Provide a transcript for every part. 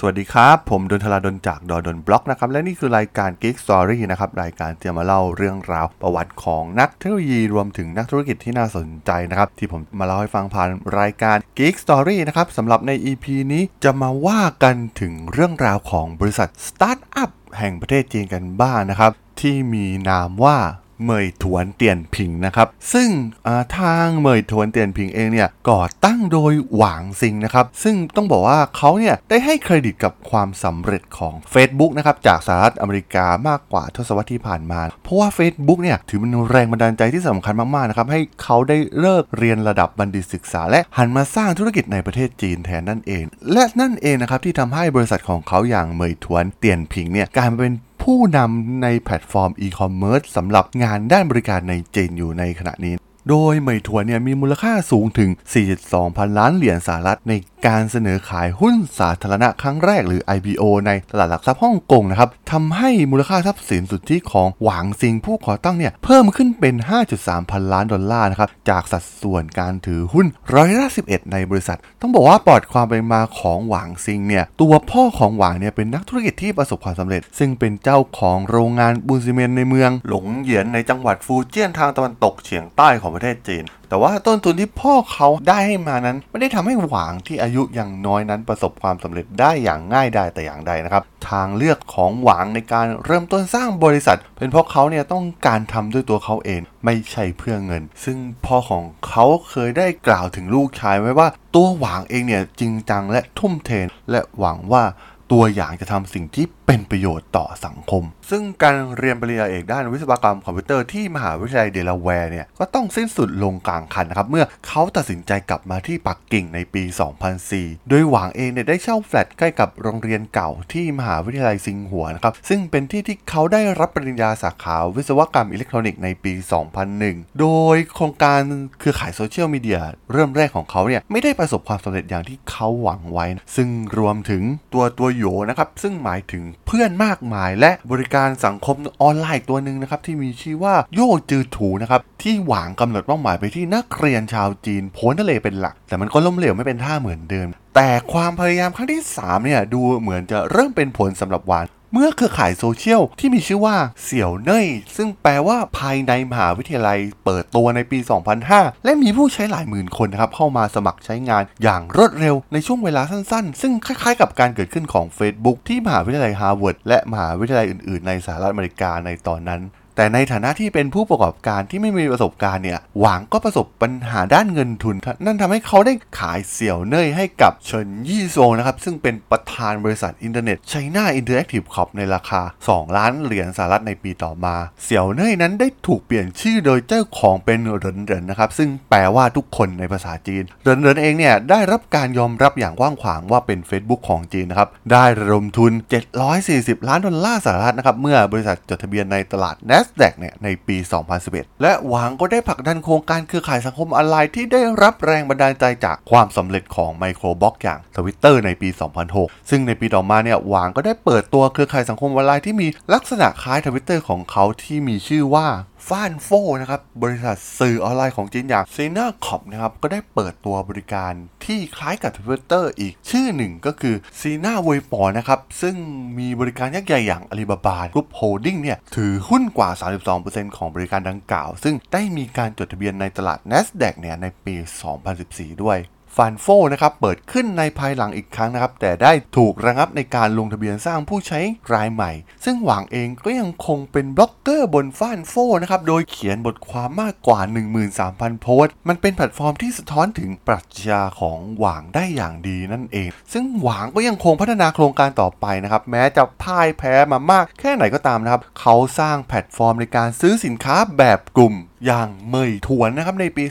สวัสดีครับ ผมดนทลาดนจากดอดนบล็อกนะครับ และนี่คือรายการ Geek Story นะครับ รายการที่จะมาเล่าเรื่องราวประวัติของนักเทคโนโลยีรวมถึงนักธุรกิจที่น่าสนใจนะครับ ที่ผมมาเล่าให้ฟังผ่านรายการ Geek Story นะครับสำหรับใน EP นี้จะมาว่ากันถึงเรื่องราวของบริษัทสตาร์ทอัพแห่งประเทศจีนกันบ้างนะครับ ที่มีนามว่า เหมยถวนเตียนผิงนะครับ ซึ่งทางเหมยถวนเตียนผิงเองเนี่ยก่อตั้งโดยหวางซิงนะครับ ซึ่งต้องบอกว่าเขาเนี่ยได้ให้เครดิตกับความสำเร็จของ Facebook นะครับจากสหรัฐอเมริกามากกว่าทศวรรษที่ผ่านมา เพราะว่า Facebook เนี่ยถือเป็นแรงบันดาลใจที่สำคัญมากๆนะครับให้เขาได้เลิกเรียนระดับบัณฑิตศึกษา และหันมาสร้างธุรกิจในประเทศจีนแทนนั่นเอง และนั่นเองนะครับที่ทำให้บริษัทของเขาอย่างเหมยถวนเตียนผิงเนี่ยกลายมาเป็น ผู้นำในแพลตฟอร์มอีคอมเมิร์ซสำหรับงานด้านบริการในจีนอยู่ในขณะนี้ โดยเหมยถวนเนี่ยมีมูลค่าสูงถึง 42 พันล้านเหรียญสหรัฐใน การเสนอขายหุ้นสาธารณะครั้งแรกหรือ IPO ในตลาดหลักทรัพย์ฮ่องกงนะครับทำให้มูลค่าทรัพย์สินสุทธิของหวางซิงผู้ก่อตั้งเนี่ยเพิ่มขึ้นเป็น 5.3 พันล้านดอลลาร์นะครับจากสัดส่วนการถือหุ้นร้อยละ11 ในบริษัท ต้องบอกว่าปอดความเป็นมาของหวางซิงเนี่ยตัวพ่อของหวางเนี่ยเป็นนักธุรกิจที่ประสบความสำเร็จ ซึ่งเป็นเจ้าของโรงงานปูนซีเมนต์ในเมือง หลงเหยียนในจังหวัดฟูเจียนทางตะวันตกเฉียงใต้ของประเทศจีนแต่ว่าต้นทุนที่พ่อเขาได้ให้มานั้น ไม่ได้ทำให้หวางที่อายุยังน้อยนั้นประสบความสำเร็จได้อย่างง่ายได้แต่อย่างใดนะครับ ทางเลือกของหวางในการเริ่มต้นสร้างบริษัท เป็นเพราะเขาเนี่ยต้องการทำด้วยตัวเขาเอง ไม่ใช่เพื่อเงิน ซึ่งพ่อของเขาเคยได้กล่าวถึงลูกชายไว้ว่า ตัวหวางเองเนี่ยจริงจังและทุ่มเทและหวังว่าตัวหวางจะทำสิ่งที่ เป็นประโยชน์ต่อสังคม ซึ่งการเรียนปริญญาเอกด้านวิศวกรรมคอมพิวเตอร์ที่มหาวิทยาลัยเดลาแวร์เนี่ยก็ต้องสิ้นสุดลงกลางคันนะครับ เมื่อเขาตัดสินใจกลับมาที่ปักกิ่งในปี 2004 โดยหวางเองเนี่ยได้เช่าแฟลตใกล้กับโรงเรียนเก่าที่มหาวิทยาลัยชิงหัวนะครับ ซึ่งเป็นที่ที่เขาได้รับปริญญาสาขาวิศวกรรมอิเล็กทรอนิกส์ในปี 2001 โดยโครงการเครือข่ายโซเชียลมีเดียเริ่มแรกของเขาเนี่ยไม่ได้ประสบความสำเร็จอย่างที่เขาหวังไว้ ซึ่งรวมถึงตัวตัวโยนะครับซึ่งหมายถึงเพื่อนมากมาย และบริการสังคมออนไลน์ตัวหนึ่งนะครับที่มีชื่อว่าโยจือถูนะครับที่หวังกำหนดเป้าหมายไปที่นักเรียนชาวจีนพ้นทะเลเป็นหลัก แต่มันก็ล้มเหลวไม่เป็นท่าเหมือนเดิมแต่ความพยายามครั้งที่3เนี่ยดูเหมือนจะเริ่มเป็นผลสำหรับหวาน เมื่อเครือข่ายโซเชียลที่มีชื่อว่าเสี่ยวเน่ยซึ่งแปลว่าภายในมหาวิทยาลัยเปิดตัวในปี 2005 และมีผู้ใช้หลายหมื่นคนนะครับเข้ามาสมัครใช้งานอย่างรวดเร็วในช่วงเวลาสั้นๆ ซึ่งคล้ายๆ กับการเกิดขึ้นของ Facebook ที่มหาวิทยาลัยฮาร์วาร์ดและมหาวิทยาลัยอื่นๆ ในสหรัฐอเมริกาในตอนนั้น แต่ในฐานะที่เป็นผู้ประกอบการที่ไม่มีประสบการณ์เนี่ย หวังก็ประสบปัญหาด้านเงินทุน นั่นทำให้เขาได้ขายเสี่ยวเน่ยให้กับเฉินยี่โซนะครับ ซึ่งเป็นประธานบริษัทอินเทอร์เน็ต China Interactive Corp ในราคา 2 ล้านเหรียญสหรัฐในปีต่อมา เสี่ยวเน่ยนั้นได้ถูกเปลี่ยนชื่อโดยเจ้าของเป็นเหรินเหรินนะครับ ซึ่งแปลว่าทุกคนในภาษาจีนเหรินเหรินเองเนี่ยได้รับการยอมรับอย่างกว้างขวางว่าเป็น Facebook ของจีนนะครับได้ระดมทุน 740 ล้านดอลลาร์สหรัฐนะครับเมื่อบริษัทจดทะเบียนในตลาด s d a q เนี่ยในปี 2011 และหวังก็ได้ผลักดันโครงการเครือข่ายสังคมออนไลน์ที่ได้รับแรงบันดาลใจจากความสำเร็จของไมโครบล็อกอย่าง Twitter ในปี 2006 ซึ่งในปีต่อมาเนี่ยหวังก็ได้เปิดตัวเครือข่ายสังคมออนไลน์ที่มีลักษณะคล้ายทวิตเตอร์ของเขาที่มีชื่อว่า ฟ้านโฟนะครับ บริษัทสื่อออนไลน์ของจีนอย่าง Sina Corp นะครับ ก็ได้เปิดตัวบริการที่คล้ายกับ Twitter อีกชื่อหนึ่งก็คือ Sina Weibo นะครับ ซึ่งมีบริการยักษ์ใหญ่อย่าง Alibaba Group Holding เนี่ย ถือหุ้นกว่า 32%ของบริการดังกล่าว ซึ่งได้มีการจดทะเบียนในตลาด NASDAQ เนี่ยในปี 2014 ด้วย Fanfou นะครับเปิดขึ้นในภายหลังอีกครั้งนะครับ แต่ได้ถูกระงับในการลงทะเบียนสร้างผู้ใช้รายใหม่ ซึ่งหวังเองก็ยังคงเป็นบล็อกเกอร์บน Fanfou นะครับ โดยเขียนบทความมากกว่า 13,000 โพสต์ มันเป็นแพลตฟอร์มที่สะท้อนถึงปรัชญาของหวางได้อย่างดีนั่นเอง ซึ่งหวางก็ยังคงพัฒนาโครงการต่อไปนะครับ แม้จะพ่ายแพ้มามากแค่ไหนก็ตามนะครับ เขาสร้างแพลตฟอร์มในการซื้อสินค้าแบบกลุ่มอย่าง Meituan นะครับในปี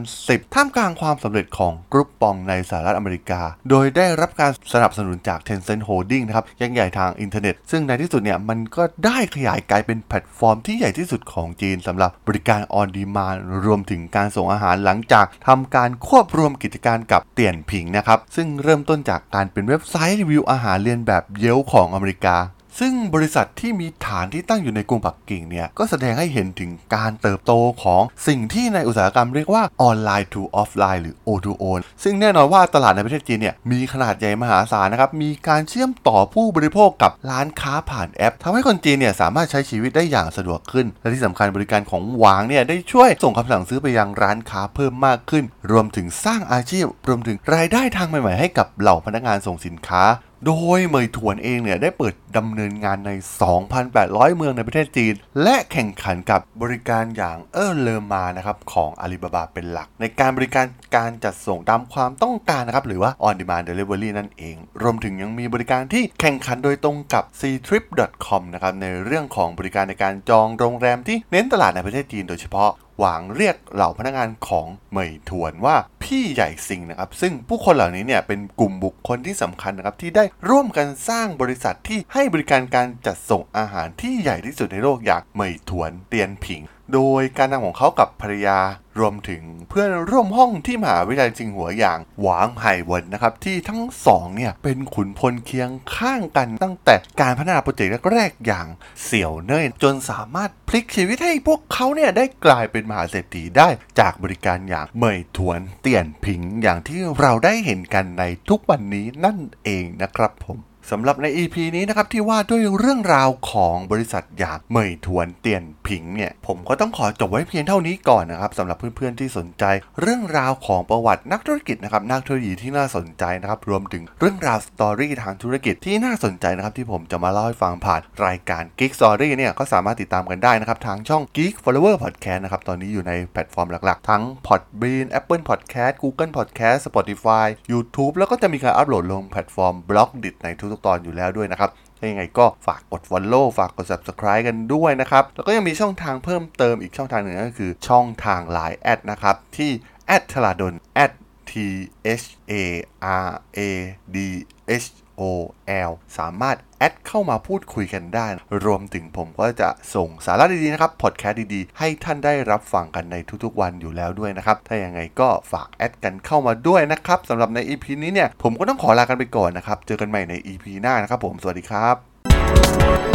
2010 ท่ามกลางความสำเร็จของ Groupon ในสหรัฐอเมริกา โดยได้รับการสนับสนุนจาก Tencent Holding นะครับยักษ์ใหญ่ทางอินเทอร์เน็ต ซึ่งในที่สุดเนี่ยมันก็ได้ขยายกลายเป็นแพลตฟอร์มที่ใหญ่ที่สุดของจีนสำหรับบริการ on-demand รวมถึงการส่งอาหารหลังจากทำการควบรวมกิจการกับ Dianping นะครับซึ่งเริ่มต้นจากการเป็นเว็บไซต์รีวิวอาหารเลียนแบบ Yelp ของอเมริกา ซึ่งบริษัทที่มีฐานที่ตั้งอยู่ในกรุงปักกิ่งเนี่ย ก็แสดงให้เห็นถึงการเติบโตของสิ่งที่ในอุตสาหกรรมเรียกว่าออนไลน์ to ออฟไลน์หรือ O2O ซึ่งแน่นอนว่าตลาดในประเทศจีนเนี่ย มีขนาดใหญ่มหาศาลนะครับ มีการเชื่อมต่อผู้บริโภคกับร้านค้าผ่านแอปทำให้คนจีนเนี่ยสามารถใช้ชีวิตได้อย่างสะดวกขึ้น และที่สำคัญบริการของหวางเนี่ยได้ช่วยส่งคำสั่งซื้อไปยังร้านค้าเพิ่มมากขึ้น รวมถึงสร้างอาชีพ รวมถึงรายได้ทางใหม่ๆให้กับเหล่าพนักงานส่งสินค้า โดยเหมยถวนเองเนี่ยได้เปิดดำเนินงานใน 2,800 เมืองในประเทศจีน และแข่งขันกับบริการอย่างเออเลอมานะครับของอาลีบาบาเป็นหลัก ในการบริการการจัดส่งตามความต้องการนะครับหรือว่า on demand delivery นั่นเอง รวมถึงยังมีบริการที่แข่งขันโดยตรงกับ ctrip.com นะครับในเรื่องของบริการในการจองโรงแรมที่เน้นตลาดในประเทศจีนโดยเฉพาะ หวังเรียกเหล่าพนักงานของเหมยถวนว่าพี่ใหญ่สิงนะครับ ซึ่งผู้คนเหล่านี้เนี่ยเป็นกลุ่มบุคคลที่สำคัญนะครับที่ได้ร่วมกันสร้างบริษัทที่ให้บริการการจัดส่งอาหารที่ใหญ่ที่สุดในโลกอย่างเหมยถวนเตียนผิง โดยการนำของเขากับภรรยา รวมถึงเพื่อนร่วมห้องที่มหาวิทยาลัยจิงหัวอย่างหวางไห่วนนะครับ ที่ทั้งสองเนี่ยเป็นขุนพลเคียงข้างกันตั้งแต่การพัฒนาโปรเจกต์แรกๆอย่างเสี่ยวเน่ยจนสามารถพลิกชีวิตให้พวกเขาเนี่ยได้กลายเป็นมหาเศรษฐีได้จากบริการอย่างเหมยถวนเตี่ยนผิงอย่างที่เราได้เห็นกันในทุกวันนี้นั่นเองนะครับผม สำหรับใน EP นี้นะครับที่ว่าด้วยเรื่องราวของบริษัทอยาเหมยถวนเตียนผิงเนี่ยผมก็ต้องขอจบไว้เพียงเท่านี้ก่อนนะครับสำหรับเพื่อนๆที่สนใจ เรื่องราวของประวัตินักธุรกิจนะครับนักเทคโนโลยีที่น่าสนใจนะครับรวมถึงเรื่องราว story ทางธุรกิจที่น่าสนใจนะครับที่ผมจะมาเล่าให้ฟังผ่านรายการ Geek Story เนี่ยก็สามารถติดตามกันได้นะครับทางช่อง Geek Forever Podcast นะครับตอนนี้อยู่ในแพลตฟอร์มหลักๆ ทั้ง Podbean Apple Podcast Google Podcast Spotify YouTube แล้วก็จะมีการอัปโหลดลงแพลตฟอร์ม b l o g d i t ในทุกๆตอนอยู่แล้วด้วยนะครับถ้ายังไงก็ฝากกด follow ฝากกด subscribe กันด้วยนะครับ แล้วก็ยังมีช่องทางเพิ่มเติมอีกช่องทางหนึ่งก็คือช่องทาง Line แอดนะครับ ที่แอดทลาดน t h a r a d h o l สามารถแอดเข้ามาพูดคุยกันได้ รวมถึงผมก็จะส่งสาระดีๆนะครับ พอดแคสต์ดีๆ ให้ท่านได้รับฟังกันในทุกๆวันอยู่แล้วด้วยนะครับ ถ้าอย่างไงก็ฝากแอดกันเข้ามาด้วยนะครับสำหรับใน EP นี้เนี่ย ผมก็ต้องขอลากันไปก่อนนะครับ เจอกันใหม่ใน EP หน้านะครับผม สวัสดีครับ